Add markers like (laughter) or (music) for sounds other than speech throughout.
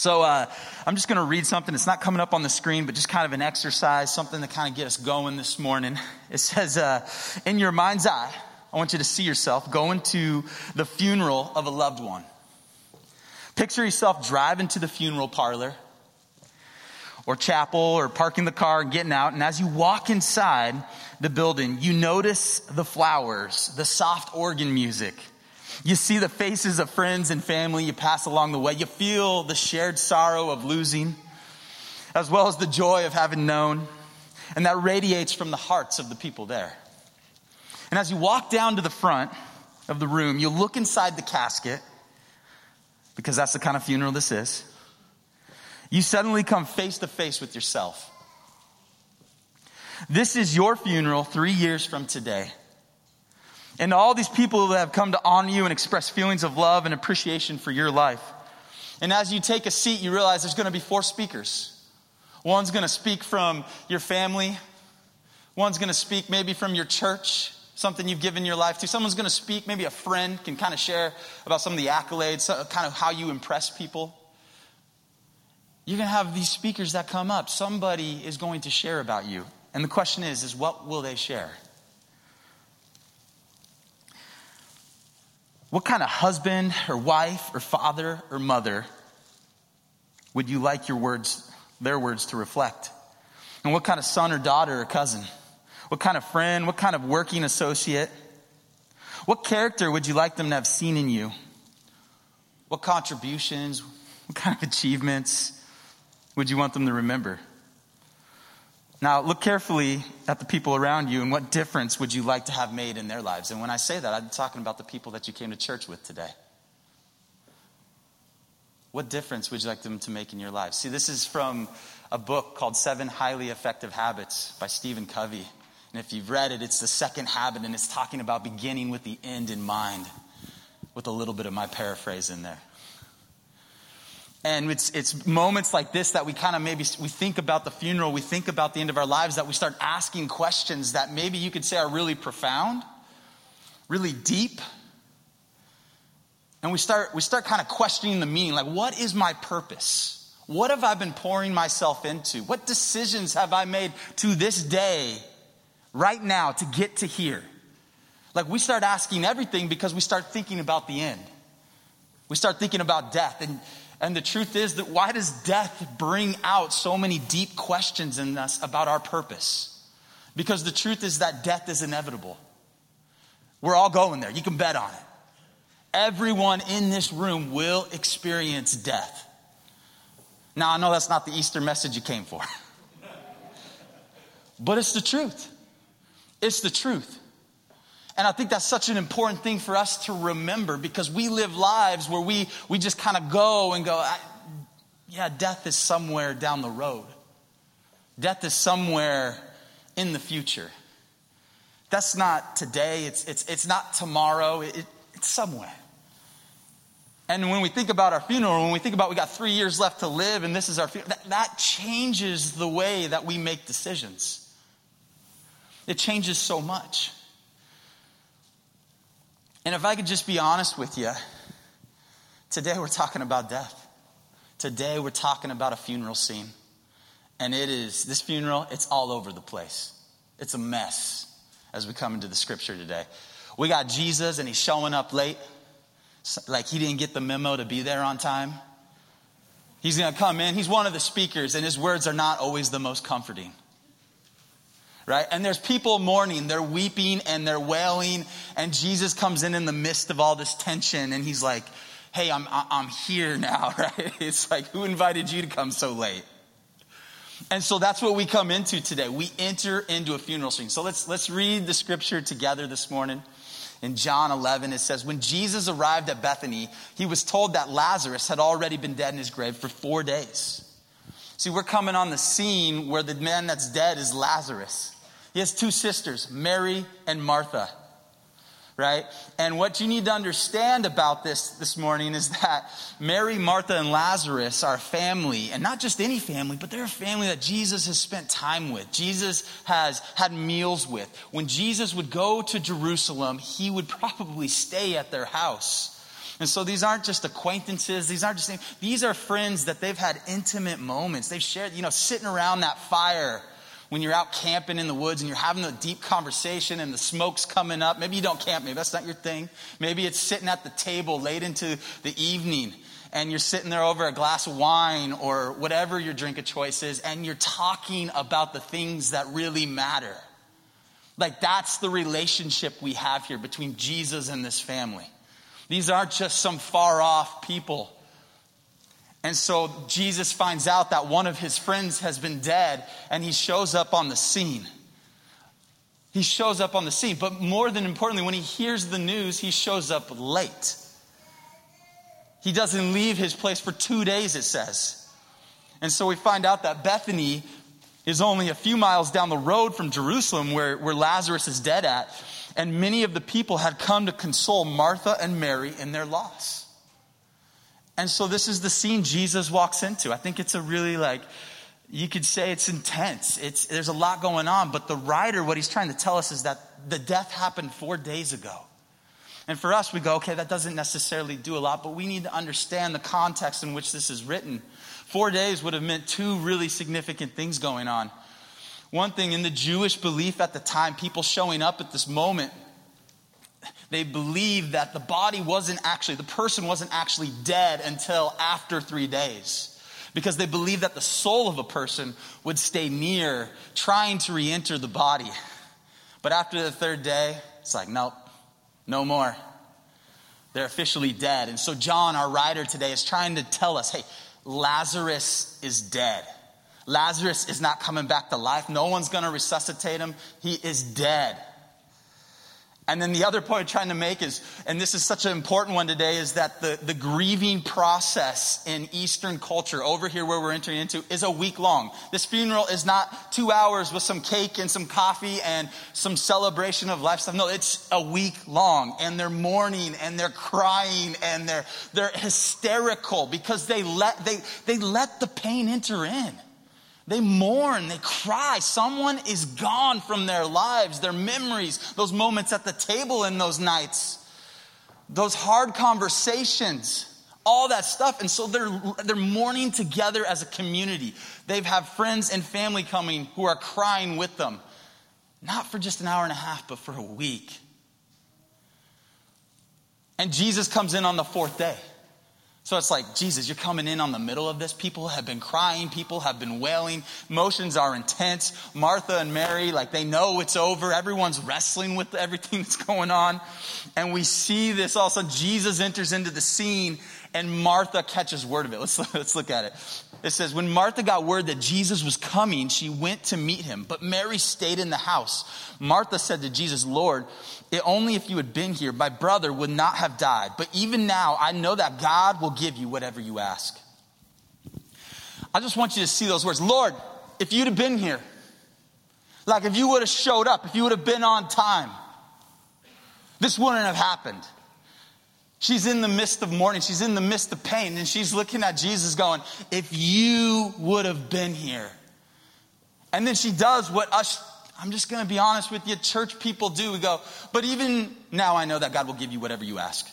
So uh, I'm just going to read something. It's not coming up on the screen, but just kind of an exercise, something to kind of get us going this morning. (laughs) It says, uh, In your mind's eye, I want you to see yourself going to the funeral of a loved one. Picture yourself driving to the funeral parlor or chapel or parking the car and getting out. And as you walk inside the building, you notice the flowers, the soft organ music you see the faces of friends and family you pass along the way. You feel the shared sorrow of losing, as well as the joy of having known. And that radiates from the hearts of the people there. And as you walk down to the front of the room, you look inside the casket, because that's the kind of funeral this is. You suddenly come face to face with yourself. This is your funeral three years from today and all these people that have come to honor you and express feelings of love and appreciation for your life. And as you take a seat, you realize there's going to be four speakers. One's going to speak from your family, one's going to speak maybe from your church, something you've given your life to. Someone's going to speak, maybe a friend can kind of share about some of the accolades, kind of how you impress people. You're going to have these speakers that come up. Somebody is going to share about you. And the question is, is what will they share? What kind of husband or wife or father or mother would you like your words, their words to reflect? And what kind of son or daughter or cousin? What kind of friend? What kind of working associate? What character would you like them to have seen in you? What contributions? What kind of achievements would you want them to remember? Now, look carefully at the people around you and what difference would you like to have made in their lives? And when I say that, I'm talking about the people that you came to church with today. What difference would you like them to make in your lives? See, this is from a book called Seven Highly Effective Habits by Stephen Covey. And if you've read it, it's the second habit, and it's talking about beginning with the end in mind, with a little bit of my paraphrase in there. And it's, it's moments like this that we kind of maybe we think about the funeral, we think about the end of our lives, that we start asking questions that maybe you could say are really profound, really deep. And we start, we start kind of questioning the meaning like, what is my purpose? What have I been pouring myself into? What decisions have I made to this day, right now, to get to here? Like, we start asking everything because we start thinking about the end. We start thinking about death. And and the truth is that why does death bring out so many deep questions in us about our purpose? Because the truth is that death is inevitable. We're all going there. You can bet on it. Everyone in this room will experience death. Now, I know that's not the Easter message you came for, (laughs) but it's the truth. It's the truth. And I think that's such an important thing for us to remember because we live lives where we, we just kind of go and go, yeah, death is somewhere down the road. Death is somewhere in the future. That's not today, it's, it's, it's not tomorrow, it, it's somewhere. And when we think about our funeral, when we think about we got three years left to live and this is our funeral, that, that changes the way that we make decisions. It changes so much. And if I could just be honest with you, today we're talking about death. Today we're talking about a funeral scene. And it is, this funeral, it's all over the place. It's a mess. as we come into the scripture today. We got Jesus and he's showing up late, like he didn't get the memo to be there on time. He's going to come in. He's one of the speakers, and his words are not always the most comforting. Right? And there's people mourning, they're weeping and they're wailing, and Jesus comes in in the midst of all this tension, and he's like, Hey, I'm, I'm here now, (laughs) right? It's like, who invited you to come so late? And so that's what we come into today. We enter into a funeral scene. So let's, let's read the scripture together this morning. In John 11, it says, When Jesus arrived at Bethany, he was told that Lazarus had already been dead in his grave for four days. See, we're coming on the scene where the man that's dead is Lazarus. He has two sisters, Mary and Martha right? And what you need to understand about this this morning is that Mary, Martha, and Lazarus are family, and not just any family, but they're a family that Jesus has spent time with. Jesus has had meals with. When Jesus would go to Jerusalem, he would probably stay at their house. And so these aren't just acquaintances. These aren't just, these are friends that they've had intimate moments. They've shared, you know, sitting around that fire when you're out camping in the woods and you're having a deep conversation and the smoke's coming up. Maybe you don't camp, maybe that's not your thing. Maybe it's sitting at the table late into the evening and you're sitting there over a glass of wine or whatever your drink of choice is and you're talking about the things that really matter. Like that's the relationship we have here between Jesus and this family. These aren't just some far off people and so Jesus finds out that one of his friends has been dead and he shows up on the scene. He shows up on the scene, but more than importantly, when he hears the news, he shows up late. He doesn't leave his place for two days, it says. And so we find out that Bethany is only a few miles down the road from Jerusalem where, where Lazarus is dead at. And many of the people had come to console Martha and Mary in their loss. And so this is the scene Jesus walks into. I think it's a really like, you could say it's intense. It's, there's a lot going on, but the writer, what he's trying to tell us is that the death happened four days ago. And for us, we go, okay, that doesn't necessarily do a lot, but we need to understand the context in which this is written. Four days would have meant two really significant things going on. One thing, in the Jewish belief at the time, people showing up at this moment they believed that the body wasn't actually, the person wasn't actually dead until after three days. Because they believed that the soul of a person would stay near, trying to re enter the body. But after the third day, it's like, nope, no more. They're officially dead. And so, John, our writer today, is trying to tell us hey, Lazarus is dead. Lazarus is not coming back to life. No one's going to resuscitate him. He is dead. And then the other point I'm trying to make is, and this is such an important one today, is that the, the grieving process in Eastern culture, over here where we're entering into, is a week long. This funeral is not two hours with some cake and some coffee and some celebration of life stuff. No, it's a week long. And they're mourning and they're crying and they're, they're hysterical because they let, they, they let the pain enter in. They mourn, they cry. Someone is gone from their lives, their memories, those moments at the table in those nights, those hard conversations, all that stuff. And so they're, they're mourning together as a community. They have had friends and family coming who are crying with them, not for just an hour and a half, but for a week. And Jesus comes in on the fourth day. So it's like, Jesus, you're coming in on the middle of this. People have been crying. People have been wailing. Emotions are intense. Martha and Mary, like, they know it's over. Everyone's wrestling with everything (laughs) that's going on. And we see this all of a sudden. Jesus enters into the scene and Martha catches word of it. Let's, (laughs) let's look at it. It says, When Martha got word that Jesus was coming, she went to meet him, but Mary stayed in the house. Martha said to Jesus, Lord, if only if you had been here, my brother would not have died. But even now, I know that God will give you whatever you ask. I just want you to see those words. Lord, if you'd have been here, like if you would have showed up, if you would have been on time, this wouldn't have happened. She's in the midst of mourning. She's in the midst of pain. And she's looking at Jesus going, If you would have been here. And then she does what us, I'm just going to be honest with you, church people do. We go, But even now I know that God will give you whatever you ask.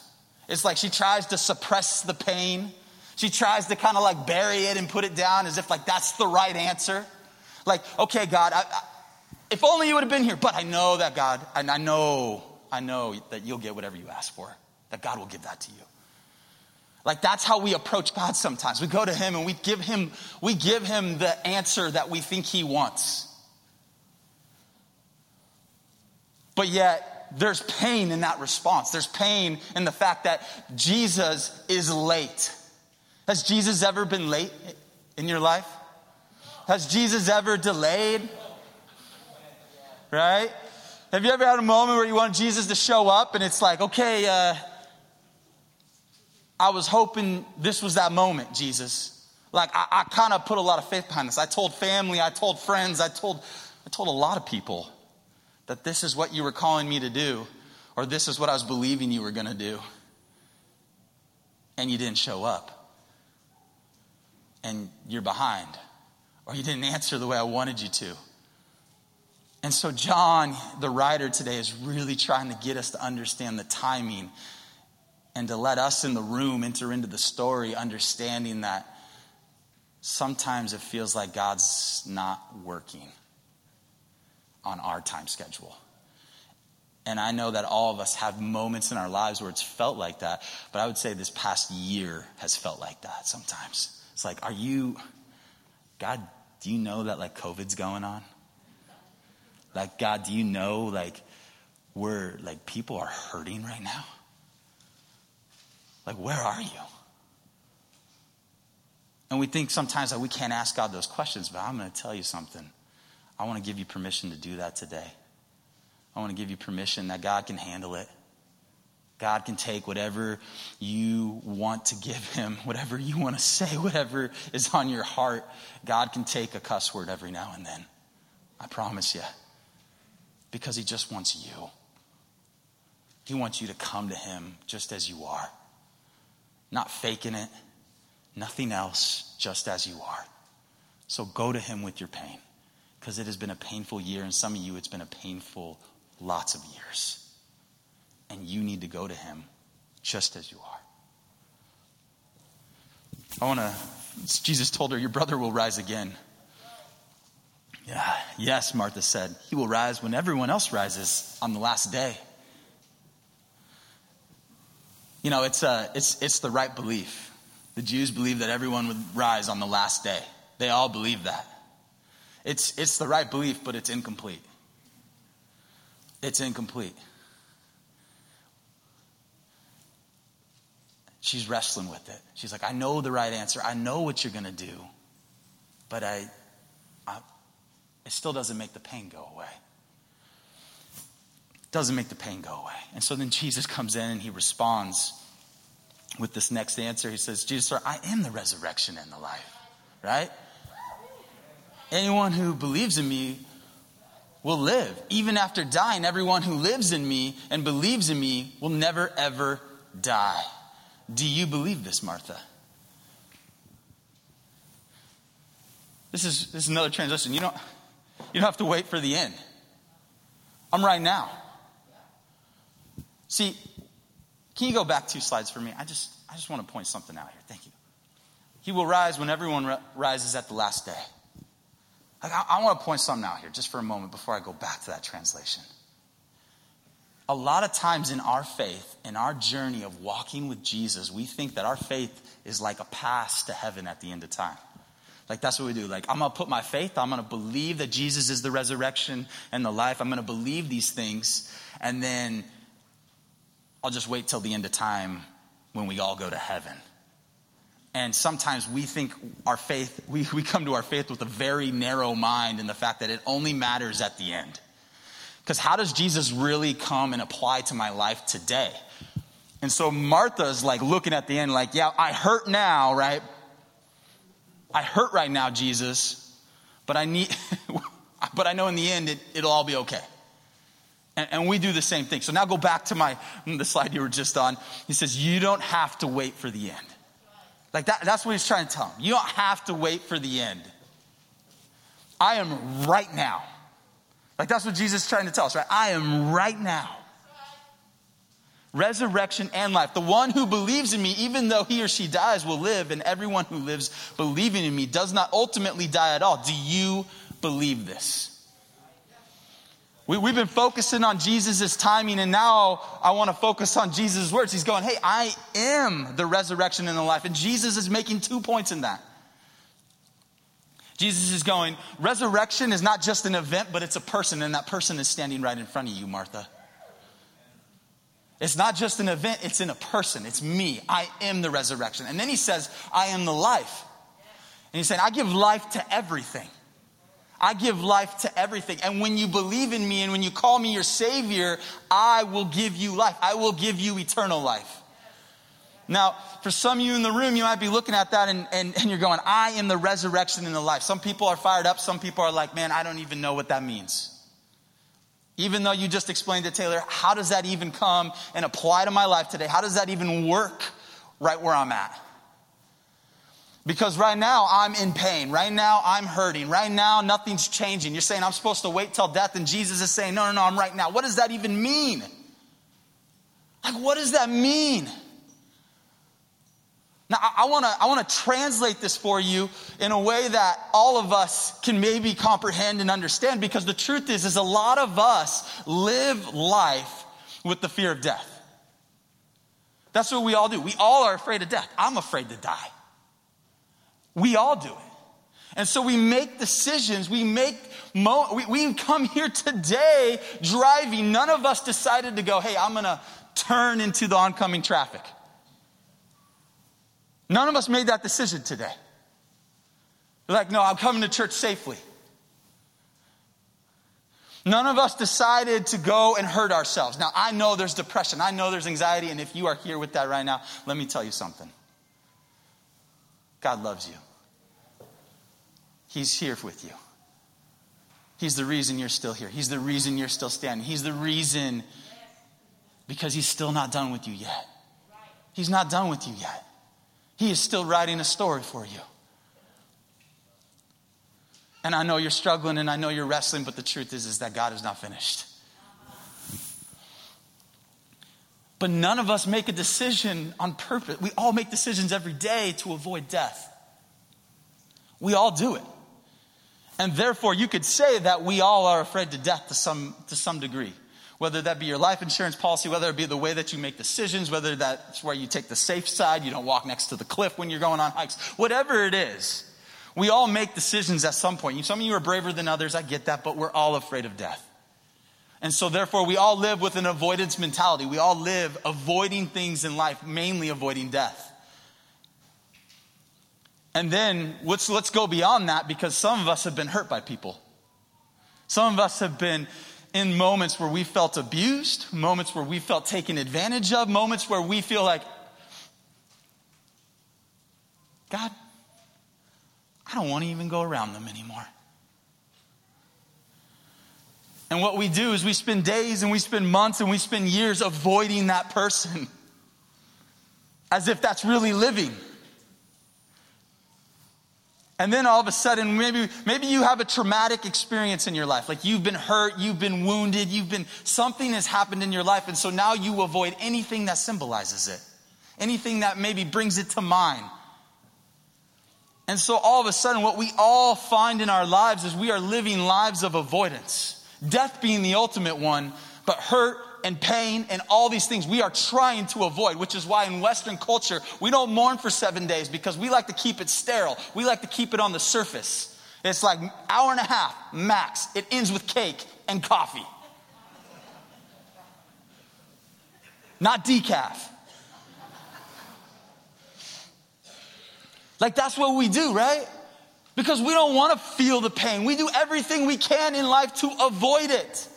It's like she tries to suppress the pain. She tries to kind of like bury it and put it down as if like that's the right answer. Like, okay, God, I, If only you would have been here. But I know that God, and I know, I know that you'll get whatever you ask for, that God will give that to you. Like that's how we approach God sometimes. We go to him and we give him we give him the answer that we think he wants. But yet there's pain in that response. There's pain in the fact that Jesus is late. Has Jesus ever been late in your life? Has Jesus ever delayed? Right? Have you ever had a moment where you want Jesus to show up and it's like, okay, uh, I was hoping this was that moment, Jesus. Like I, I kind of put a lot of faith behind this. I told family, I told friends, I told, I told a lot of people that this is what you were calling me to do, or this is what I was believing you were going to do. And you didn't show up. And you're behind. Or you didn't answer the way I wanted you to. And so, John, the writer today, is really trying to get us to understand the timing and to let us in the room enter into the story, understanding that sometimes it feels like God's not working on our time schedule. And I know that all of us have moments in our lives where it's felt like that, but I would say this past year has felt like that sometimes. It's like, are you, God, do you know that like COVID's going on? Like, God, do you know like we're like people are hurting right now? Like, where are you? And we think sometimes that we can't ask God those questions, but I'm going to tell you something. I want to give you permission to do that today. I want to give you permission that God can handle it. God can take whatever you want to give him, (laughs) whatever you want to say, (laughs) whatever is on your heart. God can take a cuss word every now and then. I promise you. Because he just wants you. He wants you to come to him just as you are not faking it, nothing else, just as you are. So go to Him with your pain because it has been a painful year, and some of you, it's been a painful lots of years. And you need to go to Him just as you are. I want to, Jesus told her, Your brother will rise again. Yeah, yes, Martha said. He will rise when everyone else rises on the last day. You know, it's, uh, it's, it's the right belief. The Jews believe that everyone would rise on the last day. They all believe that. It's, it's the right belief, but it's incomplete. It's incomplete. She's wrestling with it. She's like, I know the right answer. I know what you're going to do. But I, I, it still doesn't make the pain go away. It Doesn't make the pain go away. And so then Jesus (laughs) comes in and he responds with this next answer. He says, Jesus, sir, I am the resurrection and the life, right? Anyone who believes in me will live. Even after dying, everyone who lives in me and believes in me will never, ever die. Do you believe this, Martha? This is, this is another transition. You don't, you don't have to wait for the end. I'm right now. See, can you go back two slides for me? I just, I just want to point something out here. Thank you. He will rise when everyone rises at the last day. I, I want to point something out here just for a moment before I go back to that translation. A lot of times in our faith, in our journey of walking with Jesus, we think that our faith is like a pass to heaven at the end of time. Like that's what we do. Like I'm going to put my faith, I'm going to believe that Jesus is the resurrection and the life. I'm going to believe these things and then I'll just wait till the end of time when we all go to heaven. And sometimes we think our faith, (laughs) we, we come to our faith with a very narrow mind in the fact that it only matters at the end. Because how does Jesus really come and apply to my life today? And so Martha's like looking at the end, like, yeah, I hurt now, right? I hurt right now, Jesus, but I need, (laughs) but I know in the end it, it'll all be okay. And, and we do the same thing. So now go back to my the slide you were just on. He says, You don't have to wait for the end. Like that, that's what he's trying to tell him. You don't have to wait for the end. I am right now. Like that's what Jesus is trying to tell us, right? I am right now. Resurrection and life. The one who believes in me, even though he or she dies, will live, and everyone who lives believing in me does not ultimately die at all. Do you believe this? We, we've been focusing on Jesus' timing, and now I want to focus on Jesus' words. He's going, Hey, I am the resurrection and the life. And Jesus is making two points in that. Jesus is going, Resurrection is not just an event, but it's a person, and that person is standing right in front of you, Martha. It's not just an event, it's in a person. It's me. I am the resurrection. And then he says, I am the life. And he's saying, I give life to everything. I give life to everything. And when you believe in me and when you call me your Savior, I will give you life. I will give you eternal life. Now, for some of you in the room, you might be looking at that and, and, and you're going, I am the resurrection and the life. Some people are fired up. Some people are like, man, I don't even know what that means. Even though you just explained it, Taylor, how does that even come and apply to my life today? How does that even work right where I'm at? Because right now I'm in pain. Right now I'm hurting. Right now nothing's changing. You're saying I'm supposed to wait till death, and Jesus is saying, no, no, no, I'm right now. What does that even mean? Like, what does that mean? Now, I, to I wanna translate this for you in a way that all of us can maybe comprehend and understand because the truth is, is a lot of us live life with the fear of death. That's what we all do. We all are afraid of death. I'm afraid to die. We all do it. And so we make decisions, we make, mo- we, we come here today driving. None of us decided to go, hey, I'm gonna turn into the oncoming traffic. None of us made that decision today. Like, no, I'm coming to church safely. None of us decided to go and hurt ourselves. Now, I know there's depression, I know there's anxiety, and if you are here with that right now, let me tell you something God loves you. He's here with you. He's the reason you're still here. He's the reason you're still standing. He's the reason because he's still not done with you yet. He's not done with you yet. He is still writing a story for you. And I know you're struggling and I know you're wrestling, but the truth is, is that God is not finished. But none of us make a decision on purpose. We all make decisions every day to avoid death. We all do it. And therefore, you could say that we all are afraid to death to some, to some degree. Whether that be your life insurance policy, whether it be the way that you make decisions, whether that's where you take the safe side, you don't walk next to the cliff when you're going on hikes, whatever it is, we all make decisions at some point. Some of you are braver than others, I get that, but we're all afraid of death. And so, therefore, we all live with an avoidance mentality. We all live avoiding things in life, mainly avoiding death. And then let's, let's go beyond that because some of us have been hurt by people. Some of us have been in moments where we felt abused, moments where we felt taken advantage of, moments where we feel like, God, I don't want to even go around them anymore. And what we do is we spend days and we spend months and we spend years avoiding that person as if that's really living. And then all of a sudden, maybe, maybe you have a traumatic experience in your life. Like you've been hurt, you've been wounded, you've been, something has happened in your life. And so now you avoid anything that symbolizes it, anything that maybe brings it to mind. And so all of a sudden, what we all find in our lives is we are living lives of avoidance. Death being the ultimate one, but hurt, and pain and all these things we are trying to avoid, which is why in Western culture, we don't mourn for seven days because we like to keep it sterile. We like to keep it on the surface. It's like hour and a half max. It ends with cake and coffee. Not decaf. Like that's what we do, right? Because we don't want to feel the pain. We do everything we can in life to avoid it.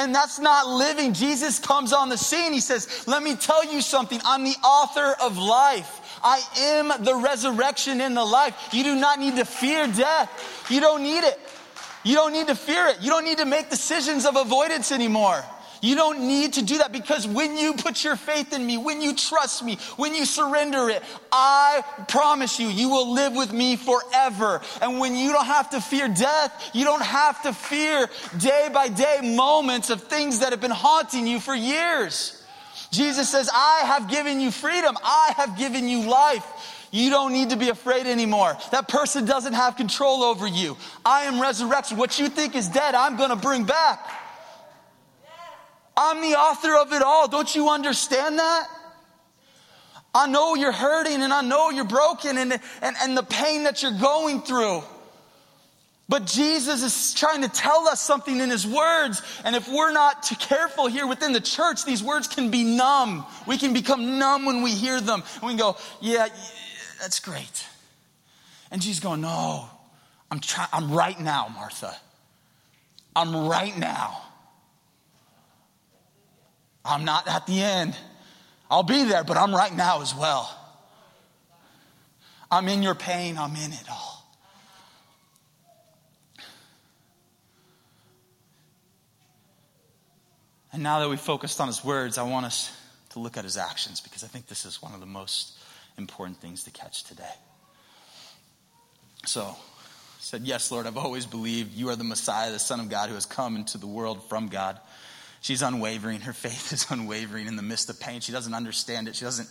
And that's not living. Jesus comes on the scene. He says, Let me tell you something. I'm the author of life. I am the resurrection and the life. You do not need to fear death. You don't need it. You don't need to fear it. You don't need to make decisions of avoidance anymore. You don't need to do that because when you put your faith in me, when you trust me, when you surrender it, I promise you, you will live with me forever. And when you don't have to fear death, you don't have to fear day by day moments of things that have been haunting you for years. Jesus says, I have given you freedom. I have given you life. You don't need to be afraid anymore. That person doesn't have control over you. I am resurrection. What you think is dead, I'm going to bring back. I'm the author of it all. Don't you understand that? I know you're hurting and I know you're broken and, and, and the pain that you're going through. But Jesus is trying to tell us something in his words. And if we're not too careful here within the church, these words can be numb. We can become numb when we hear them. And we can go, yeah, yeah that's great. And Jesus going, no, I'm trying, I'm right now, Martha. I'm right now. I'm not at the end. I'll be there, but I'm right now as well. I'm in your pain, I'm in it all. And now that we've focused on his words, I want us to look at his actions because I think this is one of the most important things to catch today. So, said, Yes, Lord, I've always believed you are the Messiah, the Son of God who has come into the world from God. She's unwavering. Her faith is unwavering in the midst of pain. She doesn't understand it. She doesn't,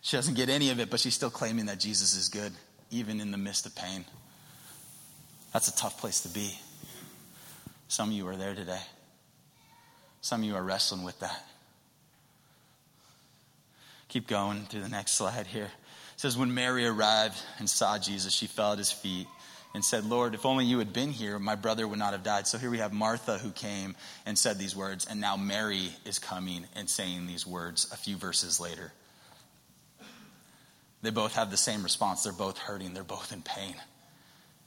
she doesn't get any of it, but she's still claiming that Jesus is good, even in the midst of pain. That's a tough place to be. Some of you are there today. Some of you are wrestling with that. Keep going through the next slide here. It says, When Mary arrived and saw Jesus, she fell at his feet and said, Lord, if only you had been here, my brother would not have died. So here we have Martha who came and said these words, and now Mary is coming and saying these words a few verses later. They both have the same response. They're both hurting, they're both in pain.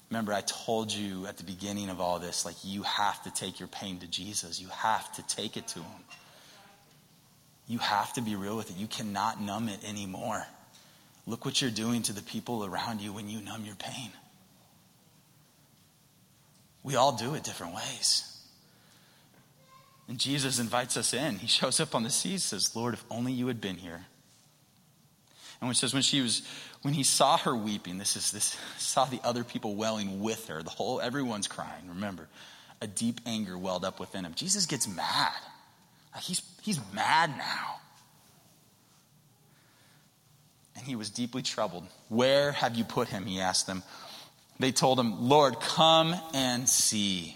Remember, I told you at the beginning of all this, like, you have to take your pain to Jesus. You have to take it to Him. You have to be real with it. You cannot numb it anymore. Look what you're doing to the people around you when you numb your pain. We all do it different ways. And Jesus invites us in. He shows up on the sea, says, Lord, if only you had been here. And when says when she was when he saw her weeping, this is this (laughs) saw the other people welling with her. The whole everyone's crying. Remember, a deep anger welled up within him. Jesus gets mad. Like he's he's mad now. And he was deeply troubled. Where have you put him? He asked them. They told him, Lord, come and see.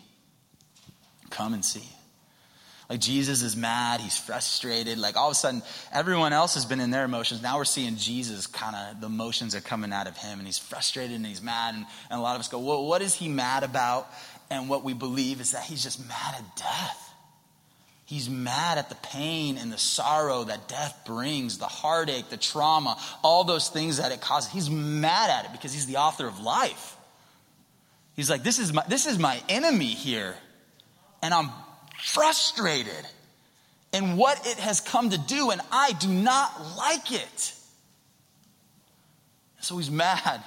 Come and see. Like Jesus is mad, he's frustrated. Like all of a sudden, everyone else has been in their emotions. Now we're seeing Jesus kind of, the emotions are coming out of him, and he's frustrated and he's mad. And, and a lot of us go, well, what is he mad about? And what we believe is that he's just mad at death. He's mad at the pain and the sorrow that death brings, the heartache, the trauma, all those things that it causes. He's mad at it because he's the author of life. He's like, this is my, this is my enemy here. And I'm frustrated in what it has come to do, and I do not like it. So he's mad.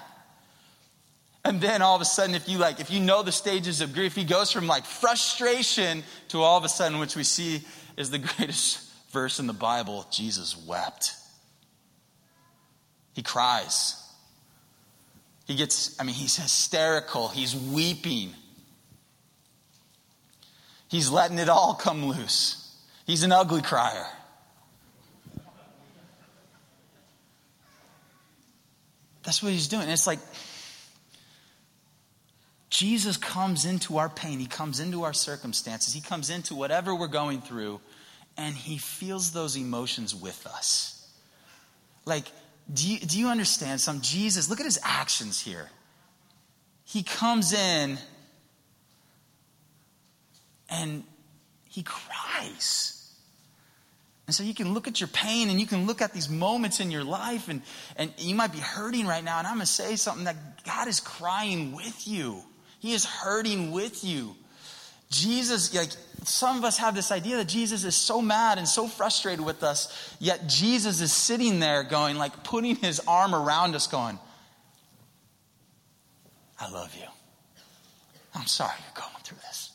And then all of a sudden, if you like, if you know the stages of grief, he goes from like frustration to all of a sudden, which we see is the (laughs) greatest verse in the Bible Jesus wept. He cries. He gets, I mean, he's hysterical. He's weeping. He's letting it all come loose. He's an ugly crier. That's what he's doing. It's like Jesus comes into our pain, he comes into our circumstances, he comes into whatever we're going through, and he feels those emotions with us. Like, do you, do you understand some? Jesus, look at his actions here. He comes in and he cries. And so you can look at your pain and you can look at these moments in your life and, and you might be hurting right now. And I'm going to say something that God is crying with you. He is hurting with you. Jesus, like some of us have this idea that Jesus is so mad and so frustrated with us, yet Jesus is sitting there going, like putting his arm around us, going, I love you. I'm sorry you're going through this.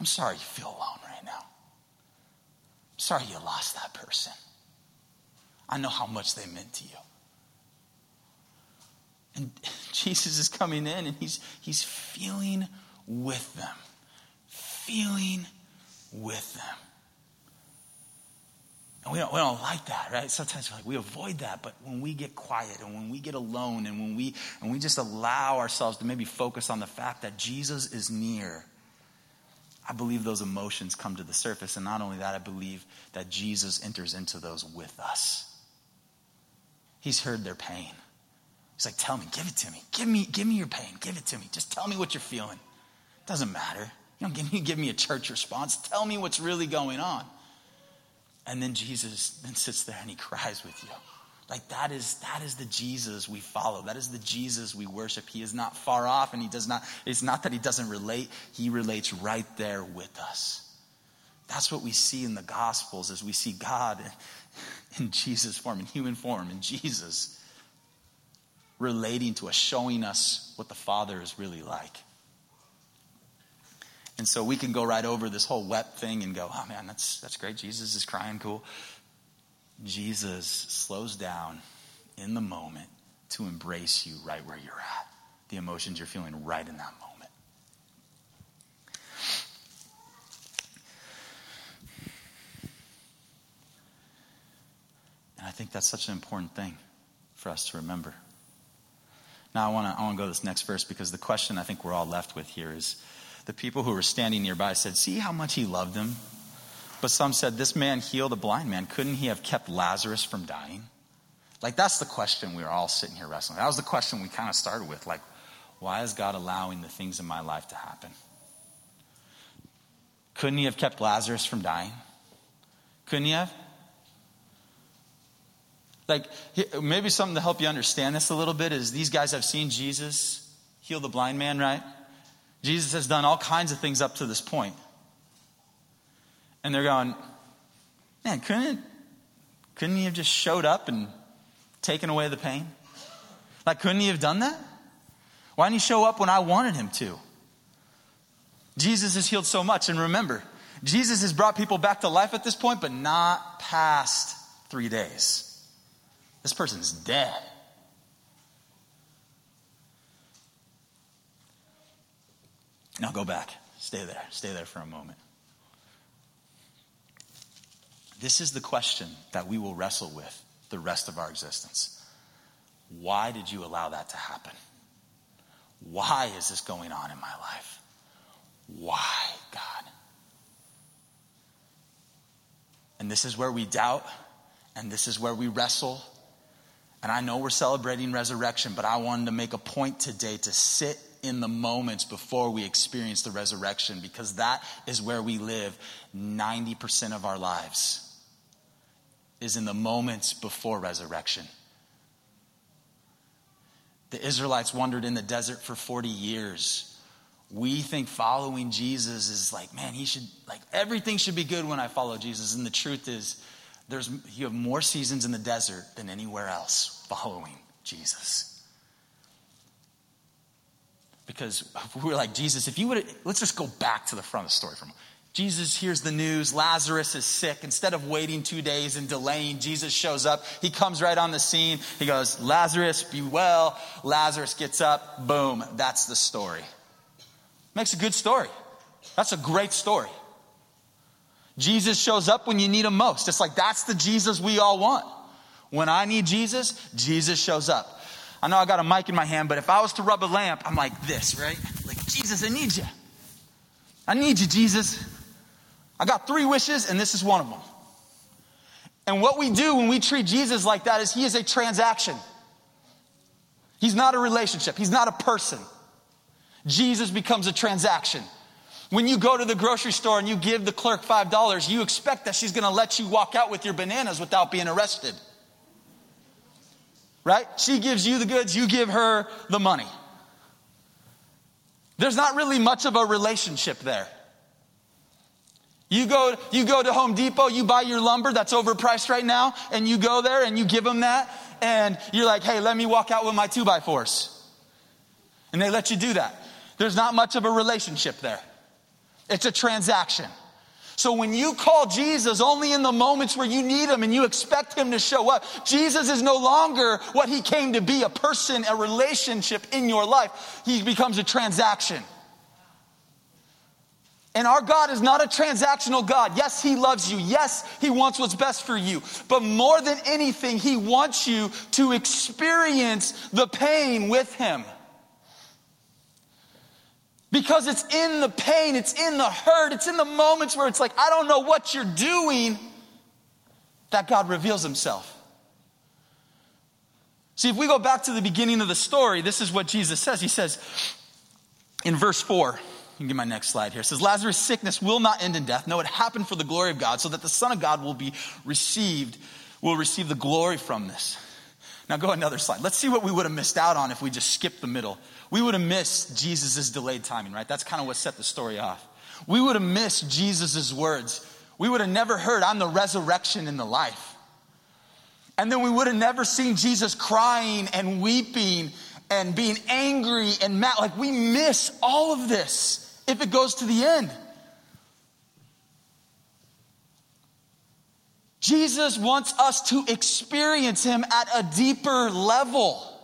I'm sorry you feel alone right now. I'm sorry you lost that person. I know how much they meant to you. And (laughs) Jesus is coming in and he's, he's feeling with them. Feeling with them. And we don't, we don't like that, right? Sometimes like, we avoid that, but when we get quiet and when we get alone and when we and we just allow ourselves to maybe focus on the fact that Jesus is near, I believe those emotions come to the surface. And not only that, I believe that Jesus enters into those with us. He's heard their pain. He's like, tell me, give it to me. Give me, give me your pain. Give it to me. Just tell me what you're feeling. Doesn't matter. You don't give me, give me a church response. Tell me what's really going on. And then Jesus then sits there and he cries with you. Like that is that is the Jesus we follow. That is the Jesus we worship. He is not far off and he does not it's not that he doesn't relate, he relates right there with us. That's what we see in the gospels as we see God (laughs) in Jesus form, in human form, in Jesus relating to us, showing us what the Father is really like. And so we can go right over this whole wet thing and go, oh man, that's, that's great. Jesus is crying, cool. Jesus slows down in the moment to embrace you right where you're at, the emotions you're feeling right in that moment. And I think that's such an important thing for us to remember. Now, I want to I wanna go to this next verse because the question I think we're all left with here is the people who were standing nearby said, See how much he loved them? But some said, This man healed a blind man. Couldn't he have kept Lazarus from dying? Like, that's the question we were all sitting here wrestling. That was the question we kind of started with. Like, why is God allowing the things in my life to happen? Couldn't he have kept Lazarus from dying? Couldn't he have? Like, maybe something to help you understand this a little bit is these guys have seen Jesus heal the blind man, right? Jesus has done all kinds of things up to this point. And they're going, man, couldn't, couldn't he have just showed up and taken away the pain? Like, couldn't he have done that? Why didn't he show up when I wanted him to? Jesus has healed so much. And remember, Jesus has brought people back to life at this point, but not past three days. This person's dead. Now go back. Stay there. Stay there for a moment. This is the question that we will wrestle with the rest of our existence. Why did you allow that to happen? Why is this going on in my life? Why, God? And this is where we doubt, and this is where we wrestle. And I know we're celebrating resurrection, but I wanted to make a point today to sit in the moments before we experience the resurrection because that is where we live 90% of our lives is in the moments before resurrection. The Israelites wandered in the desert for 40 years. We think following Jesus is like, man, he should, like, everything should be good when I follow Jesus. And the truth is, there's, you have more seasons in the desert than anywhere else following Jesus. Because we are like, Jesus, if you would, let's just go back to the front of the story moment. Jesus hears the news Lazarus is sick. Instead of waiting two days and delaying, Jesus shows up. He comes right on the scene. He goes, Lazarus, be well. Lazarus gets up. Boom. That's the story. Makes a good story. That's a great story. Jesus shows up when you need him most. It's like that's the Jesus we all want. When I need Jesus, Jesus shows up. I know I got a mic in my hand, but if I was to rub a lamp, I'm like this, right? Like, Jesus, I need you. I need you, Jesus. I got three wishes, and this is one of them. And what we do when we treat Jesus like that is he is a transaction. He's not a relationship, he's not a person. Jesus becomes a transaction. When you go to the grocery store and you give the clerk $5, you expect that she's going to let you walk out with your bananas without being arrested. Right? She gives you the goods, you give her the money. There's not really much of a relationship there. You go, you go to Home Depot, you buy your lumber that's overpriced right now, and you go there and you give them that, and you're like, hey, let me walk out with my two by fours. And they let you do that. There's not much of a relationship there, it's a transaction. So when you call Jesus only in the moments where you need him and you expect him to show up, Jesus is no longer what he came to be a person, a relationship in your life. He becomes a transaction. And our God is not a transactional God. Yes, He loves you. Yes, He wants what's best for you. But more than anything, He wants you to experience the pain with Him. Because it's in the pain, it's in the hurt, it's in the moments where it's like, I don't know what you're doing, that God reveals himself. See, if we go back to the beginning of the story, this is what Jesus says. He says in verse 4, you can get my next slide here. It says, Lazarus' sickness will not end in death. No, it happened for the glory of God, so that the Son of God will be received, will receive the glory from this. Now go another slide. Let's see what we would have missed out on if we just skipped the middle. We would have missed Jesus' delayed timing, right? That's kind of what set the story off. We would have missed Jesus' words. We would have never heard, I'm the resurrection and the life. And then we would have never seen Jesus crying and weeping and being angry and mad. Like we miss all of this if it goes to the end. Jesus wants us to experience Him at a deeper level.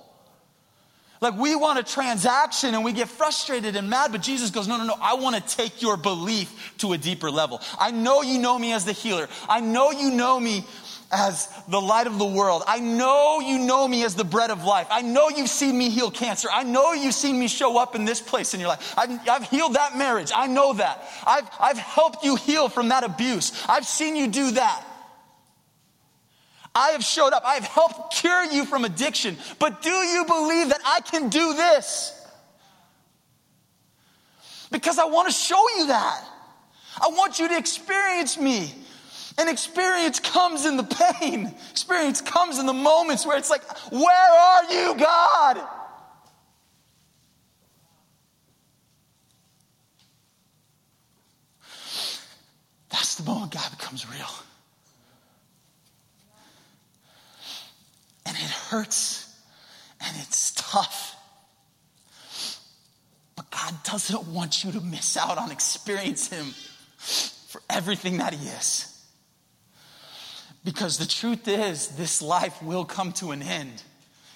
Like we want a transaction and we get frustrated and mad, but Jesus goes, No, no, no, I want to take your belief to a deeper level. I know you know me as the healer. I know you know me as the light of the world. I know you know me as the bread of life. I know you've seen me heal cancer. I know you've seen me show up in this place in your life. I've, I've, healed that marriage. I know that. I've, I've helped you heal from that abuse. I've seen you do that. I have showed up. I have helped cure you from addiction. But do you believe that I can do this? Because I want to show you that. I want you to experience me. And experience comes in the pain. Experience comes in the moments where it's like, Where are you, God? That's the moment God becomes real. And it hurts and it's tough. But God doesn't want you to miss out on experiencing Him for everything that He is. Because the truth is, this life will come to an end.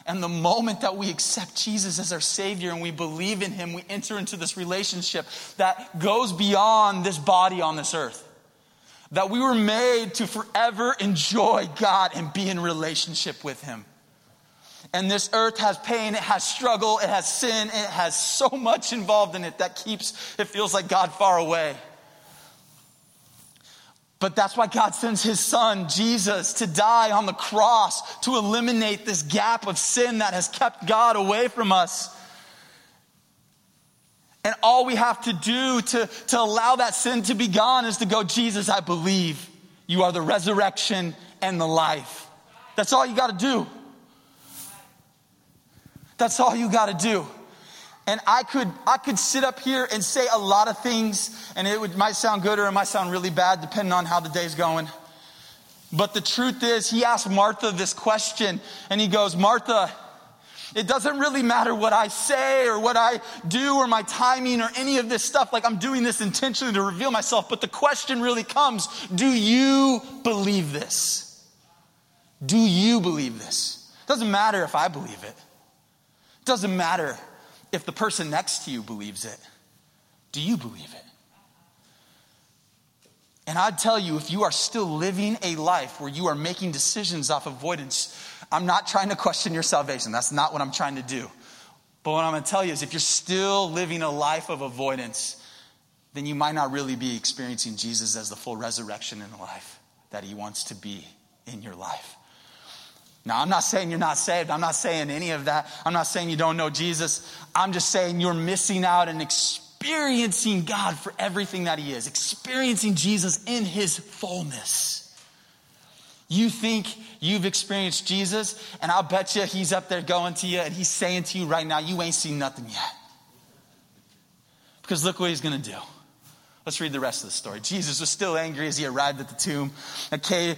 And the moment that we accept Jesus as our Savior and we believe in Him, we enter into this relationship that goes beyond this body on this earth. That we were made to forever enjoy God and be in relationship with Him. And this earth has pain, it has struggle, it has sin, it has so much involved in it that keeps, it feels like God far away. But that's why God sends his son, Jesus, to die on the cross to eliminate this gap of sin that has kept God away from us. And all we have to do to, to allow that sin to be gone is to go, Jesus, I believe you are the resurrection and the life. That's all you got to do. That's all you got to do. And I could, I could sit up here and say a lot of things, and it would, might sound good or it might sound really bad, depending on how the day's going. But the truth is, he asked Martha this question, and he goes, Martha, it doesn't really matter what I say or what I do or my timing or any of this stuff. Like I'm doing this intentionally to reveal myself. But the question really comes do you believe this? Do you believe this? It doesn't matter if I believe it. It doesn't matter if the person next to you believes it, do you believe it? And I'd tell you, if you are still living a life where you are making decisions off avoidance, I'm not trying to question your salvation. That's not what I'm trying to do. But what I'm going to tell you is if you're still living a life of avoidance, then you might not really be experiencing Jesus as the full resurrection in life that he wants to be in your life. Now, I'm not saying you're not saved. I'm not saying any of that. I'm not saying you don't know Jesus. I'm just saying you're missing out and experiencing God for everything that He is, experiencing Jesus in His fullness. You think you've experienced Jesus, and I'll bet you He's up there going to you and He's saying to you right now, You ain't seen nothing yet. Because look what He's going to do. Let's read the rest of the story. Jesus was still angry as he arrived at the tomb. Okay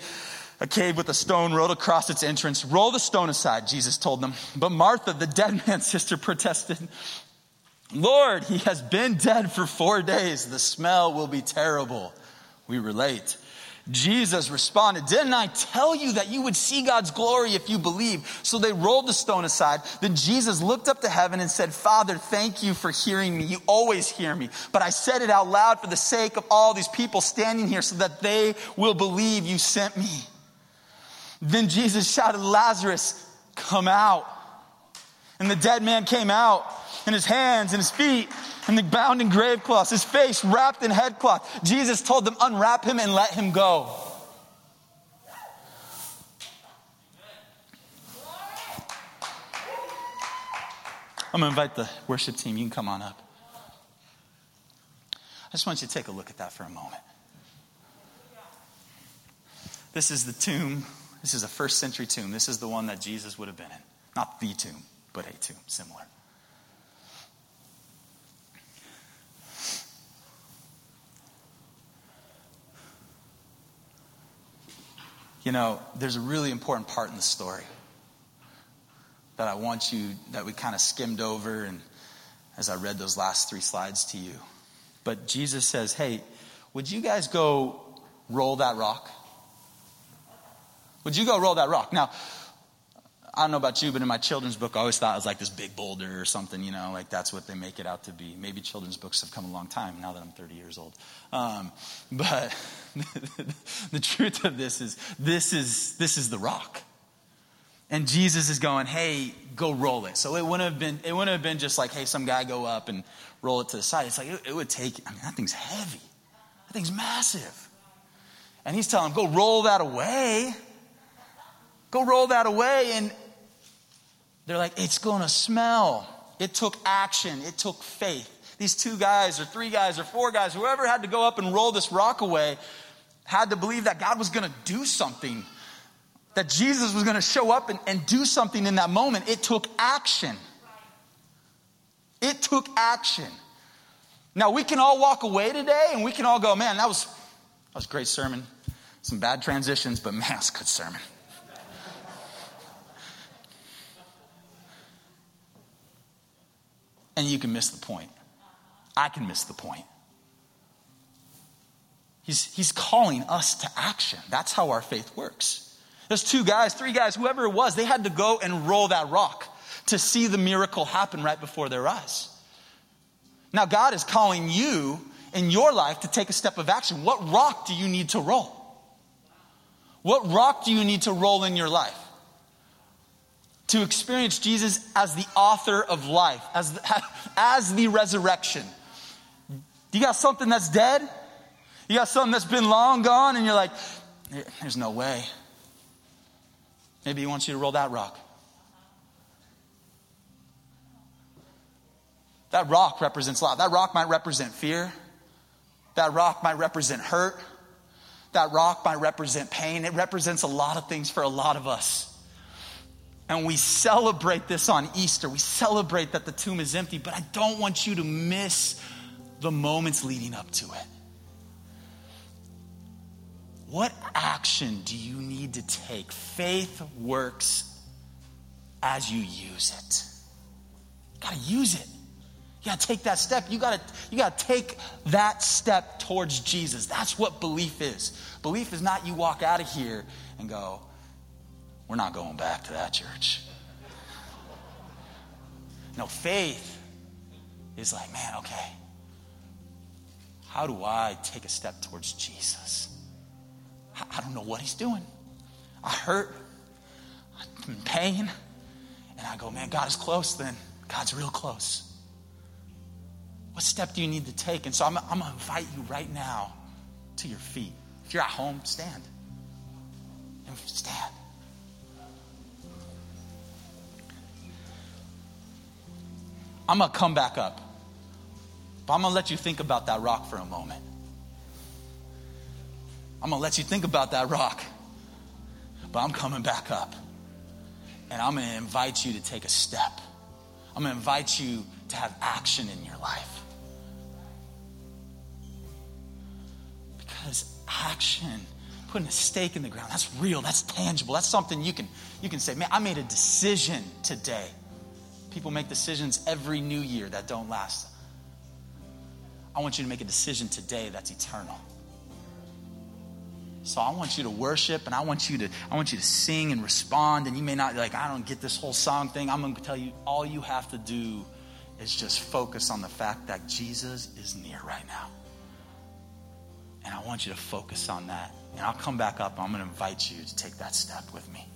a cave with a stone rolled across its entrance. Roll the stone aside, Jesus told them. But Martha, the dead man's (laughs) sister, protested, Lord, he has been dead for four days. The smell will be terrible. We relate. Jesus responded, Didn't I tell you that you would see God's glory if you believe? So they rolled the stone aside. Then Jesus looked up to heaven and said, Father, thank you for hearing me. You always hear me. But I said it out loud for the sake of all these people standing here so that they will believe you sent me. Then Jesus shouted, Lazarus, come out. And the dead man came out, and his hands and his feet and the bound in grave cloths, his face wrapped in headcloth. Jesus told them, unwrap him and let him go. I'm going to invite the worship team. You can come on up. I just want you to take a look at that for a moment. This is the tomb. This is a first century tomb. This is the one that Jesus would have been in. Not the tomb, but a tomb, similar. You know, there's a really important part in the story that I want you, that we kind of skimmed over and as I read those last three slides to you. But Jesus says, Hey, would you guys go roll that rock? Would you go roll that rock? Now, I don't know about you, but in my children's book, I always thought it was like this big boulder or something, you know, like that's what they make it out to be. Maybe children's books have come a long time now that I'm 30 years old. Um, (laughs) but (laughs) the truth of this is, this is, this is the rock. And Jesus is going, hey, go roll it. So it wouldn't have been, it wouldn't have been just like, hey, some guy go up and roll it to the side. It's like, it, it would take, I mean, that thing's heavy. That thing's massive. And he's telling him, go roll that away. Go roll that away. And they're like, it's going to smell. It took action, it took faith. These two guys, or three guys, or four guys, whoever had to go up and roll this rock away, had to believe that God was going to do something, that Jesus was going to show up and, and do something in that moment. It took action. It took action. Now, we can all walk away today and we can all go, man, that was, that was a great sermon. Some bad transitions, but man, it's a good sermon. And you can miss the point. I can miss the point. He's, he's calling us to action. That's how our faith works. There's two guys, three guys, whoever it was, they had to go and roll that rock to see the miracle happen right before their eyes. Now, God is calling you in your life to take a step of action. What rock do you need to roll? What rock do you need to roll in your life? To experience Jesus as the author of life, as the, (laughs) as the resurrection. You got something that's dead? You got something that's been long gone, and you're like, there's no way. Maybe he wants you to roll that rock. That rock represents life. That rock might represent fear. That rock might represent hurt. That rock might represent pain. It represents a lot of things for a lot of us. And we celebrate this on Easter. We celebrate that the tomb is empty, but I don't want you to miss the moments leading up to it. What action do you need to take? Faith works as you use it. You gotta use it. You gotta take that step. You gotta, you gotta take that step towards Jesus. That's what belief is. Belief is not you walk out of here and go, we're not going back to that church. No, faith is like, man, okay, how do I take a step towards Jesus? I don't know what he's doing. I hurt, I'm in pain, and I go, man, God is close then. God's real close. What step do you need to take? And so I'm, I'm going to invite you right now to your feet. If you're at home, stand. And stand. I'm going to come back up. But I'm going to let you think about that rock for a moment. I'm going to let you think about that rock. But I'm coming back up. And I'm going to invite you to take a step. I'm going to invite you to have action in your life. Because action, putting a stake in the ground, that's real, that's tangible. That's something you can you can say, "Man, I made a decision today People make decisions every new year that don't last. I want you to make a decision today that's eternal. So I want you to worship and I want you to I want you to sing and respond and you may not be like I don't get this whole song thing. I'm going to tell you all you have to do is just focus on the fact that Jesus is near right now. And I want you to focus on that. And I'll come back up. I'm going to invite you to take that step with me.